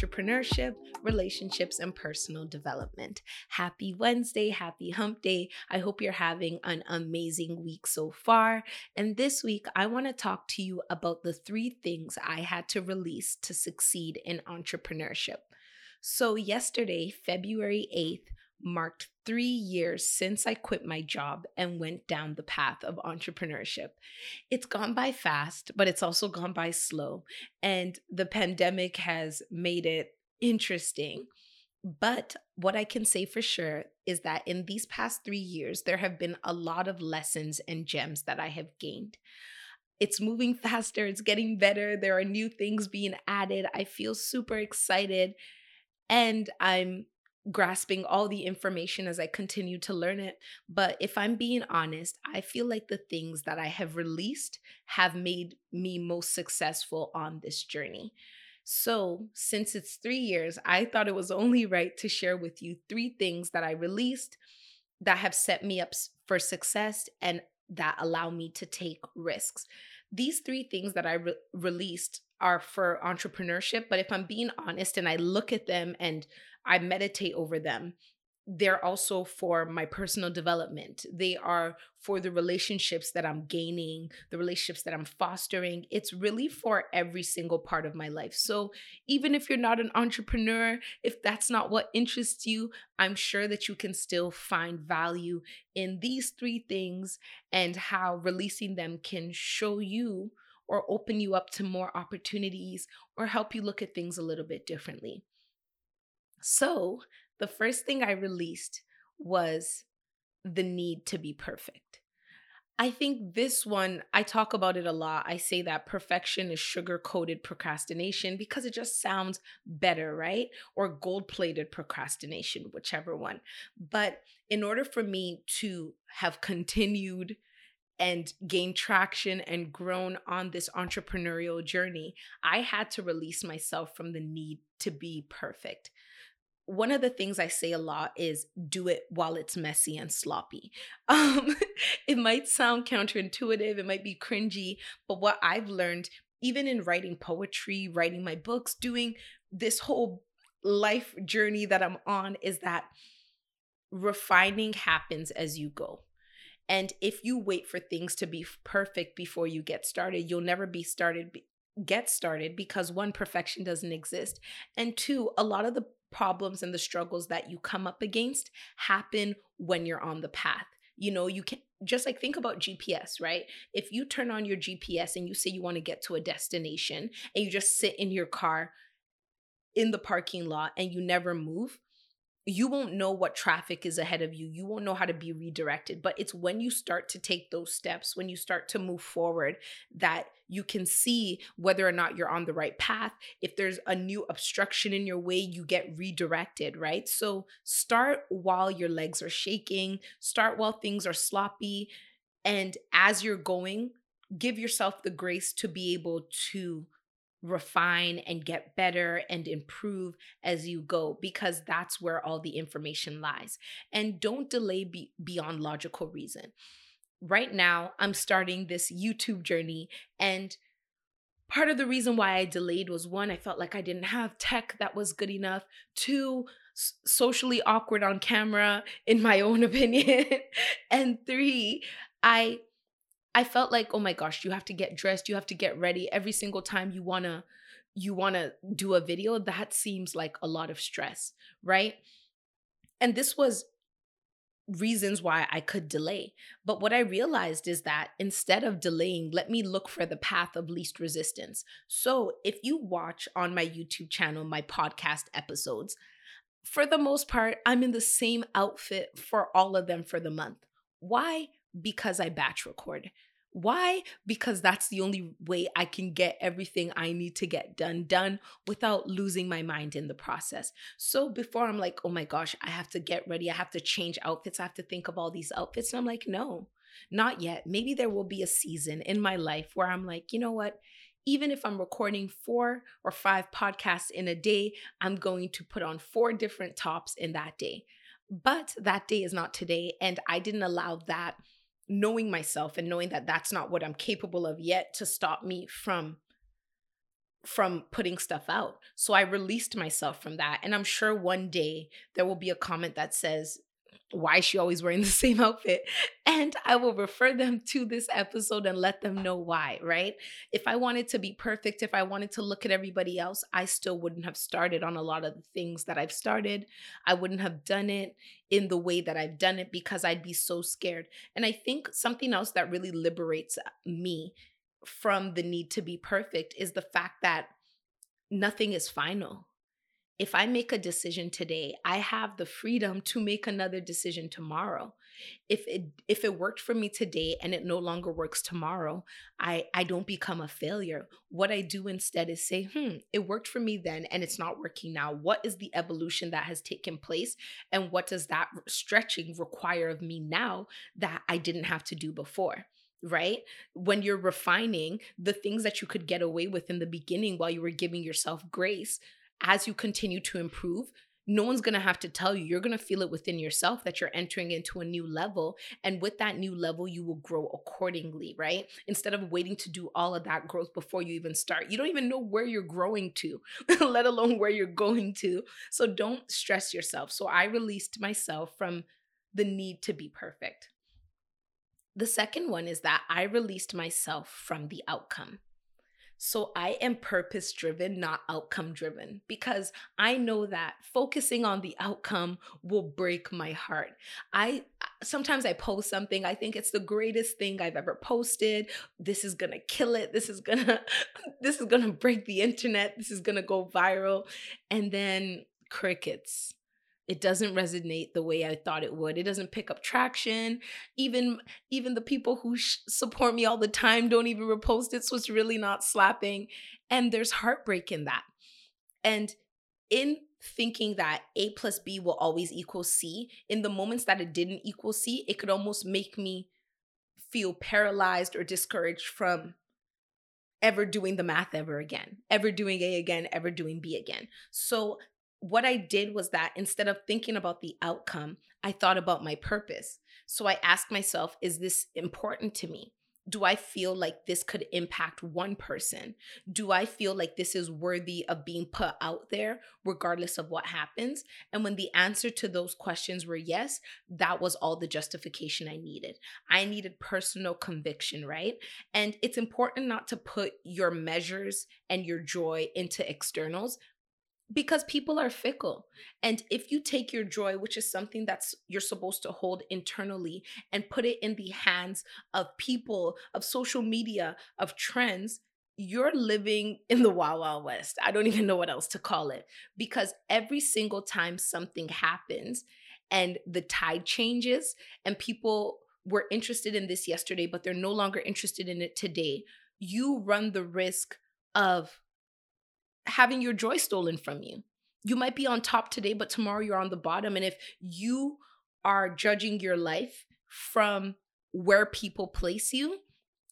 entrepreneurship, relationships, and personal development. Happy Wednesday, happy hump day. I hope you're having an amazing week so far. And this week, I want to talk to you about the three things I had to release to succeed in entrepreneurship. So, yesterday, February 8th, marked three years since I quit my job and went down the path of entrepreneurship. It's gone by fast, but it's also gone by slow. And the pandemic has made it interesting. But what I can say for sure is that in these past three years, there have been a lot of lessons and gems that I have gained. It's moving faster, it's getting better. There are new things being added. I feel super excited. And I'm grasping all the information as I continue to learn it. But if I'm being honest, I feel like the things that I have released have made me most successful on this journey. So, since it's three years, I thought it was only right to share with you three things that I released that have set me up for success and that allow me to take risks. These three things that I re- released are for entrepreneurship, but if I'm being honest and I look at them and I meditate over them. They're also for my personal development. They are for the relationships that I'm gaining, the relationships that I'm fostering. It's really for every single part of my life. So, even if you're not an entrepreneur, if that's not what interests you, I'm sure that you can still find value in these three things and how releasing them can show you or open you up to more opportunities or help you look at things a little bit differently. So, the first thing I released was the need to be perfect. I think this one, I talk about it a lot. I say that perfection is sugar coated procrastination because it just sounds better, right? Or gold plated procrastination, whichever one. But in order for me to have continued and gain traction and grown on this entrepreneurial journey, I had to release myself from the need to be perfect one of the things I say a lot is do it while it's messy and sloppy. Um, it might sound counterintuitive, it might be cringy, but what I've learned, even in writing poetry, writing my books, doing this whole life journey that I'm on, is that refining happens as you go. And if you wait for things to be perfect before you get started, you'll never be started get started because one perfection doesn't exist and two a lot of the problems and the struggles that you come up against happen when you're on the path. You know, you can just like think about GPS, right? If you turn on your GPS and you say you want to get to a destination and you just sit in your car in the parking lot and you never move, you won't know what traffic is ahead of you. You won't know how to be redirected. But it's when you start to take those steps, when you start to move forward, that you can see whether or not you're on the right path. If there's a new obstruction in your way, you get redirected, right? So start while your legs are shaking, start while things are sloppy. And as you're going, give yourself the grace to be able to refine and get better and improve as you go because that's where all the information lies. And don't delay be- beyond logical reason. Right now, I'm starting this YouTube journey and part of the reason why I delayed was one, I felt like I didn't have tech that was good enough. Two, socially awkward on camera, in my own opinion. and three, I I felt like, oh my gosh, you have to get dressed, you have to get ready every single time you wanna you wanna do a video. That seems like a lot of stress, right? And this was reasons why I could delay. But what I realized is that instead of delaying, let me look for the path of least resistance. So if you watch on my YouTube channel my podcast episodes, for the most part, I'm in the same outfit for all of them for the month. Why? Because I batch record. Why? Because that's the only way I can get everything I need to get done done without losing my mind in the process. So before I'm like, oh my gosh, I have to get ready, I have to change outfits, I have to think of all these outfits. And I'm like, no, not yet. Maybe there will be a season in my life where I'm like, you know what? Even if I'm recording four or five podcasts in a day, I'm going to put on four different tops in that day. But that day is not today. And I didn't allow that knowing myself and knowing that that's not what I'm capable of yet to stop me from from putting stuff out. So I released myself from that. And I'm sure one day there will be a comment that says, why is she always wearing the same outfit? And I will refer them to this episode and let them know why, right? If I wanted to be perfect, if I wanted to look at everybody else, I still wouldn't have started on a lot of the things that I've started. I wouldn't have done it in the way that I've done it because I'd be so scared. And I think something else that really liberates me from the need to be perfect is the fact that nothing is final. If I make a decision today, I have the freedom to make another decision tomorrow. If it if it worked for me today and it no longer works tomorrow, I I don't become a failure. What I do instead is say, "Hmm, it worked for me then and it's not working now. What is the evolution that has taken place and what does that stretching require of me now that I didn't have to do before?" right? When you're refining the things that you could get away with in the beginning while you were giving yourself grace, as you continue to improve, no one's going to have to tell you. You're going to feel it within yourself that you're entering into a new level. And with that new level, you will grow accordingly, right? Instead of waiting to do all of that growth before you even start. You don't even know where you're growing to, let alone where you're going to. So don't stress yourself. So I released myself from the need to be perfect. The second one is that I released myself from the outcome. So I am purpose driven, not outcome driven, because I know that focusing on the outcome will break my heart. I sometimes I post something, I think it's the greatest thing I've ever posted. This is going to kill it. This is going to this is going to break the internet. This is going to go viral. And then crickets it doesn't resonate the way I thought it would. It doesn't pick up traction. Even even the people who sh- support me all the time don't even repost it, so it's really not slapping. And there's heartbreak in that. And in thinking that A plus B will always equal C, in the moments that it didn't equal C, it could almost make me feel paralyzed or discouraged from ever doing the math ever again, ever doing A again, ever doing B again. So what I did was that instead of thinking about the outcome, I thought about my purpose. So I asked myself, is this important to me? Do I feel like this could impact one person? Do I feel like this is worthy of being put out there, regardless of what happens? And when the answer to those questions were yes, that was all the justification I needed. I needed personal conviction, right? And it's important not to put your measures and your joy into externals because people are fickle and if you take your joy which is something that's you're supposed to hold internally and put it in the hands of people of social media of trends you're living in the wild wild west. I don't even know what else to call it because every single time something happens and the tide changes and people were interested in this yesterday but they're no longer interested in it today you run the risk of having your joy stolen from you. You might be on top today, but tomorrow you're on the bottom. And if you are judging your life from where people place you,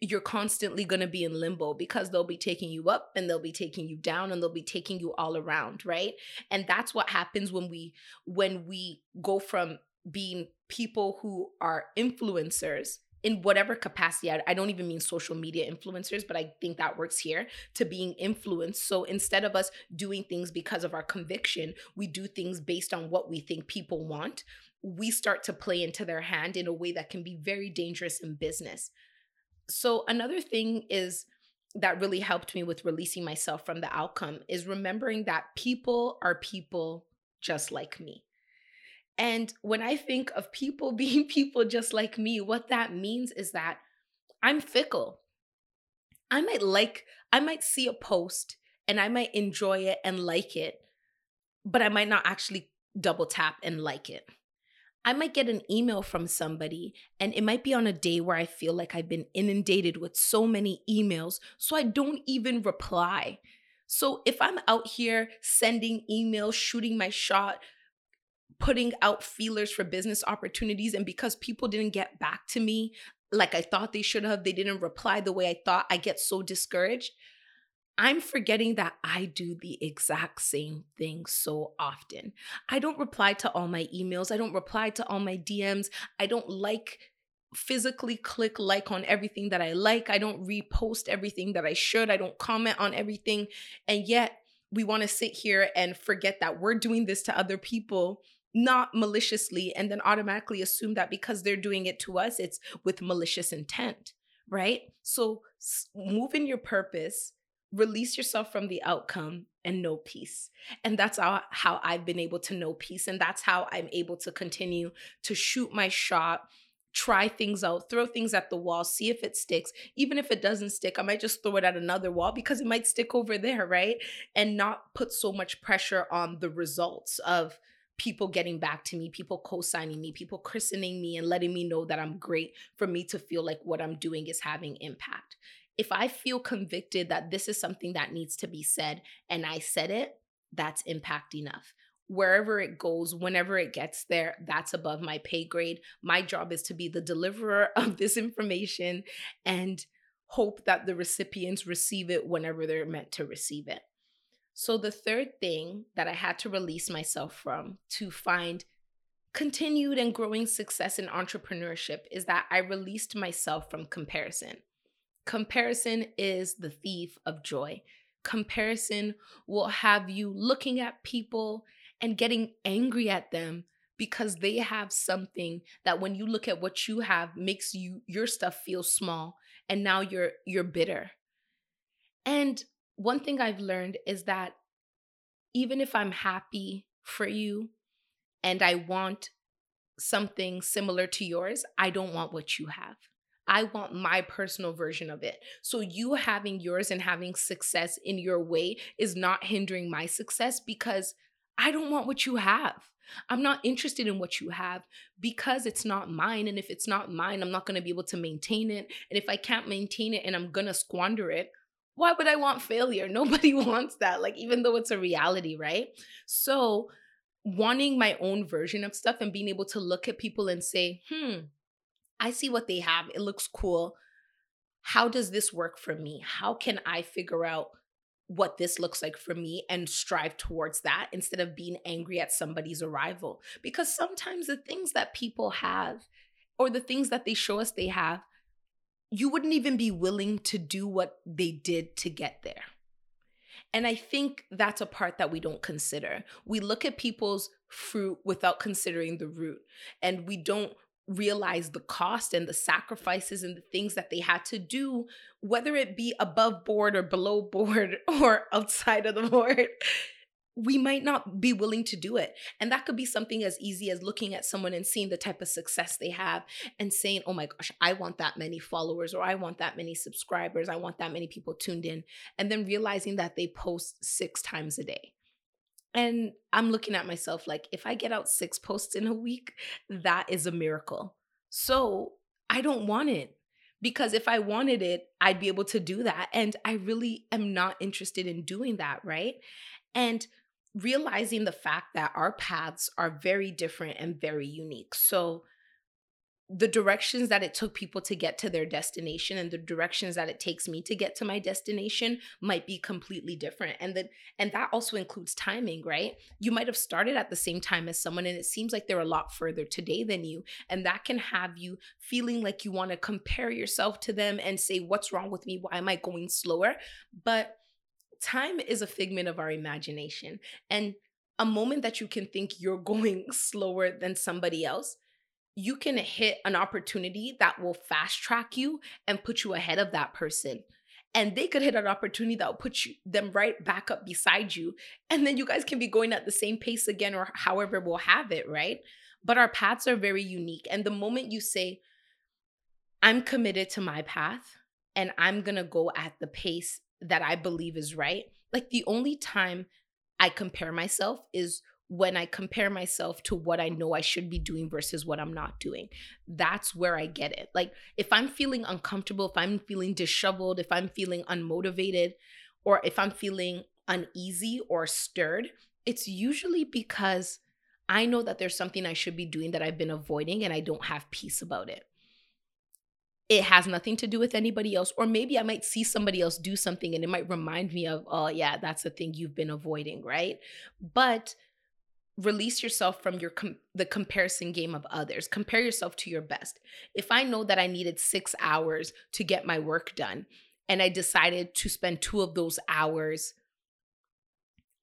you're constantly going to be in limbo because they'll be taking you up and they'll be taking you down and they'll be taking you all around, right? And that's what happens when we when we go from being people who are influencers in whatever capacity, I, I, don't even mean social media influencers, but I think that works here to being influenced. So instead of us doing things because of our conviction, we do things based on what we think people want. We start to play into their hand in a way that can be very dangerous in business. So another thing is that really helped me with releasing myself from the outcome is remembering that people are people just like me. And when I think of people being people just like me, what that means is that I'm fickle. I might like, I might see a post and I might enjoy it and like it, but I might not actually double tap and like it. I might get an email from somebody, and it might be on a day where I feel like I've been inundated with so many emails, so I don't even reply. So if I'm out here sending emails, shooting my shot, putting out feelers for business opportunities and because people didn't get back to me like I thought they should have, they didn't reply the way I thought, I get so discouraged. I'm forgetting that I do the exact same thing so often. I don't reply to all my emails. I don't reply to all my DMs. I don't like physically click like on everything that I like. I don't repost everything that I should. I don't comment on everything. And yet, we want to sit here and forget that we're doing this to other people not maliciously and then automatically assume that because they're doing it to us it's with malicious intent right so move in your purpose release yourself from the outcome and know peace and that's how, how i've been able to know peace and that's how i'm able to continue to shoot my shot try things out, throw things at the wall, see if it sticks. Even if it doesn't stick, I might just throw it at another wall because it might stick over there, right? And not put so much pressure on the results of people getting back to me, people co signing me, people christening me, and letting me know that I'm great for me to feel like what I'm doing is having impact. If I feel convicted that this is something that needs to be said and I said it, that's impact enough wherever it goes, whenever it gets there, that's above my pay grade. My job is to be the deliverer of this information and hope that the recipients receive it whenever they're meant to receive it. So, the third thing that I had to release myself from to find continued and growing success in entrepreneurship is that I released myself from comparison. Comparison is the thief of joy. Comparison will have you looking at people and getting angry at them because they have something that when you look at what you have makes you your stuff feel small and now you're you're bitter. And one thing I've learned is that even if I'm happy for you and I want something similar to yours, I don't want what you have. I want my personal version of it. So, you having yours and having success in your way is not hindering my success because I don't want what you have. I'm not interested in what you have because it's not mine. And if it's not mine, I'm not going to be able to maintain it. And if I can't maintain it and I'm going to squander it, why would I want failure? Nobody wants that, like, even though it's a reality, right? So, wanting my own version of stuff and being able to look at people and say, hmm, I see what they have. It looks cool. How does this work for me? How can I figure out what this looks like for me and strive towards that instead of being angry at somebody's arrival. Because sometimes the things that people have or the things that they show us they have, you wouldn't even be willing to do what they did to get there. And I think that's a part that we don't consider. We look at people's fruit without considering the root, and we don't realize the cost and the sacrifices and the things that they had to do, whether it be above board or below board or outside of the board, we might not be willing to do it. And that could be something as easy as looking at someone and seeing the type of success they have and saying, oh my gosh, I want that many followers or I want that many subscribers. I want that many people tuned in. And then realizing that they post six times a day and I'm looking at myself like, if I get out six posts in a week, that is a miracle. So I don't want it because if I wanted it, I'd be able to do that. And I really am not interested in doing that, right? And realizing the fact that our paths are very different and very unique. So the directions that it took people to get to their destination and the directions that it takes me to get to my destination might be completely different. And that and that also includes timing right? You might have started at the same time as someone and it seems like they're a lot further today than you and that can have you feeling like you want to compare yourself to them and say what's wrong with me? Why am i going slower? But time is a figment of our imagination and a moment that you can think you're going slower than somebody else you can hit an opportunity that will fast track you and put you ahead of that person and they could hit an opportunity that will put you them right back up beside you and then you guys can be going at the same pace again or however we'll have it right? But our paths are very unique and the moment you say i'm committed to my path and i'm going to go at the pace that i believe is right like the only time i compare myself is when I compare myself to what I know I should be doing versus what I'm not doing. That's where I get it. Like if I'm feeling uncomfortable, if I'm feeling disheveled, if I'm feeling unmotivated, or if I'm feeling uneasy or stirred, it's usually because I know that there's something I should be doing that I've been avoiding and I don't have peace about it. It has nothing to do with anybody else. Or maybe I might see somebody else do something and it might remind me of, oh, yeah, that's the thing you've been avoiding, right? But release yourself from your com- the comparison game of others compare yourself to your best if i know that i needed 6 hours to get my work done and i decided to spend 2 of those hours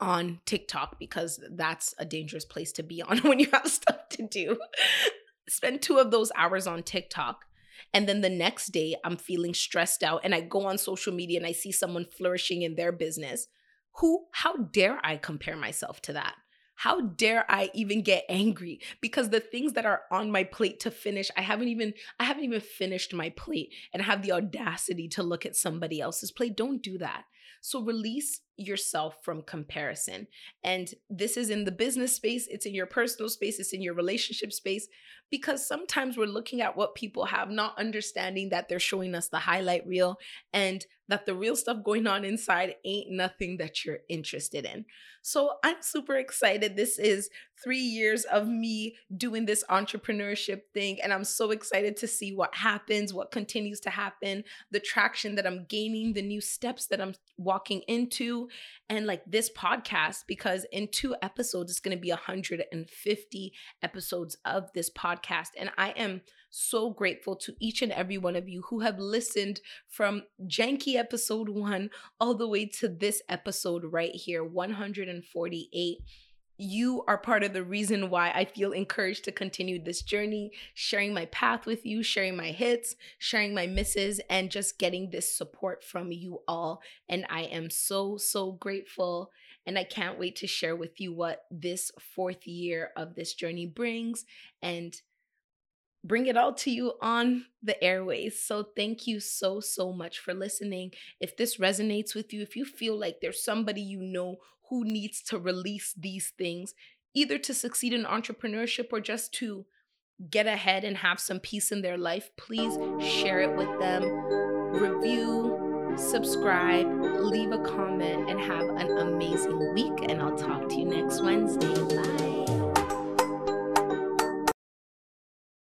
on TikTok because that's a dangerous place to be on when you have stuff to do. Spend 2 of those hours on TikTok and then the next day I'm feeling stressed out and I go on social media and I see someone flourishing in their business. Who how dare I compare myself to that? how dare i even get angry because the things that are on my plate to finish i haven't even i haven't even finished my plate and have the audacity to look at somebody else's plate don't do that so release yourself from comparison and this is in the business space it's in your personal space it's in your relationship space because sometimes we're looking at what people have not understanding that they're showing us the highlight reel and that the real stuff going on inside ain't nothing that you're interested in so I'm super excited. This is three years of me doing this entrepreneurship thing. And I'm so excited to see what happens, what continues to happen, the traction that I'm gaining, the new steps that I'm walking into, and like this podcast, because in two episodes, it's going to be 150 episodes of this podcast. And I am so grateful to each and every one of you who have listened from janky episode one all the way to this episode right here, 148 you are part of the reason why I feel encouraged to continue this journey, sharing my path with you, sharing my hits, sharing my misses, and just getting this support from you all. And I am so, so grateful. And I can't wait to share with you what this fourth year of this journey brings. And bring it all to you on the airways. So thank you so, so much for listening. If this resonates with you, if you feel like there's somebody you know who needs to release these things, either to succeed in entrepreneurship or just to get ahead and have some peace in their life, please share it with them. Review, subscribe, leave a comment, and have an amazing week. And I'll talk to you next Wednesday. Bye.